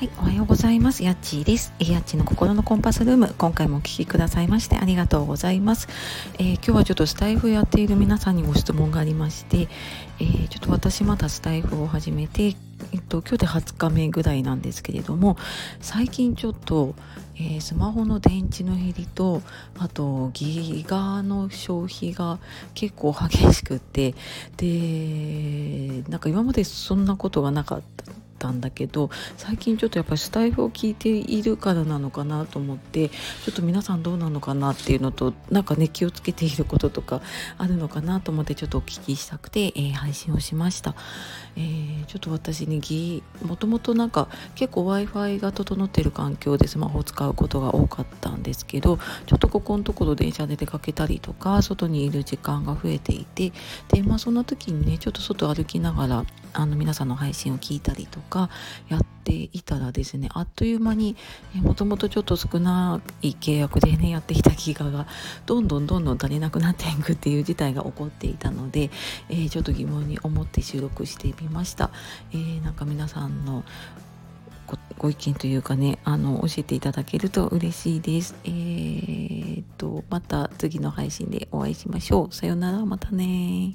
はい、おはようございます。やっちーです。やっちの心のコンパスルーム。今回もお聴きくださいましてありがとうございます、えー、今日はちょっとスタイフやっている皆さんにご質問がありまして、えー、ちょっと私まだスタイフを始めて、えっと、今日で20日目ぐらいなんですけれども、最近ちょっと、えー、スマホの電池の減りと、あとギガの消費が結構激しくって、で、なんか今までそんなことがなかったったんだけど最近ちょっとやっぱりスタイフを聞いているからなのかなと思ってちょっと皆さんどうなのかなっていうのとなんかね気をつけていることとかあるのかなと思ってちょっとお聞きしたくて、えー、配信をしました、えー、ちょっと私にぎもともとなんか結構 w i f i が整ってる環境でスマホを使うことが多かったんですけどちょっとここのところ電車で出かけたりとか外にいる時間が増えていてでまあそんな時にねちょっと外歩きながらあの皆さんの配信を聞いたりとかやっていたらですねあっという間にもともとちょっと少ない契約でねやってきたギガがどんどんどんどん足りなくなっていくっていう事態が起こっていたので、えー、ちょっと疑問に思って収録してみました。えー、なんか皆さんのご意見というかねあの教えていただけると嬉しいです。えー、っとまた次の配信でお会いしましょう。さようならまたね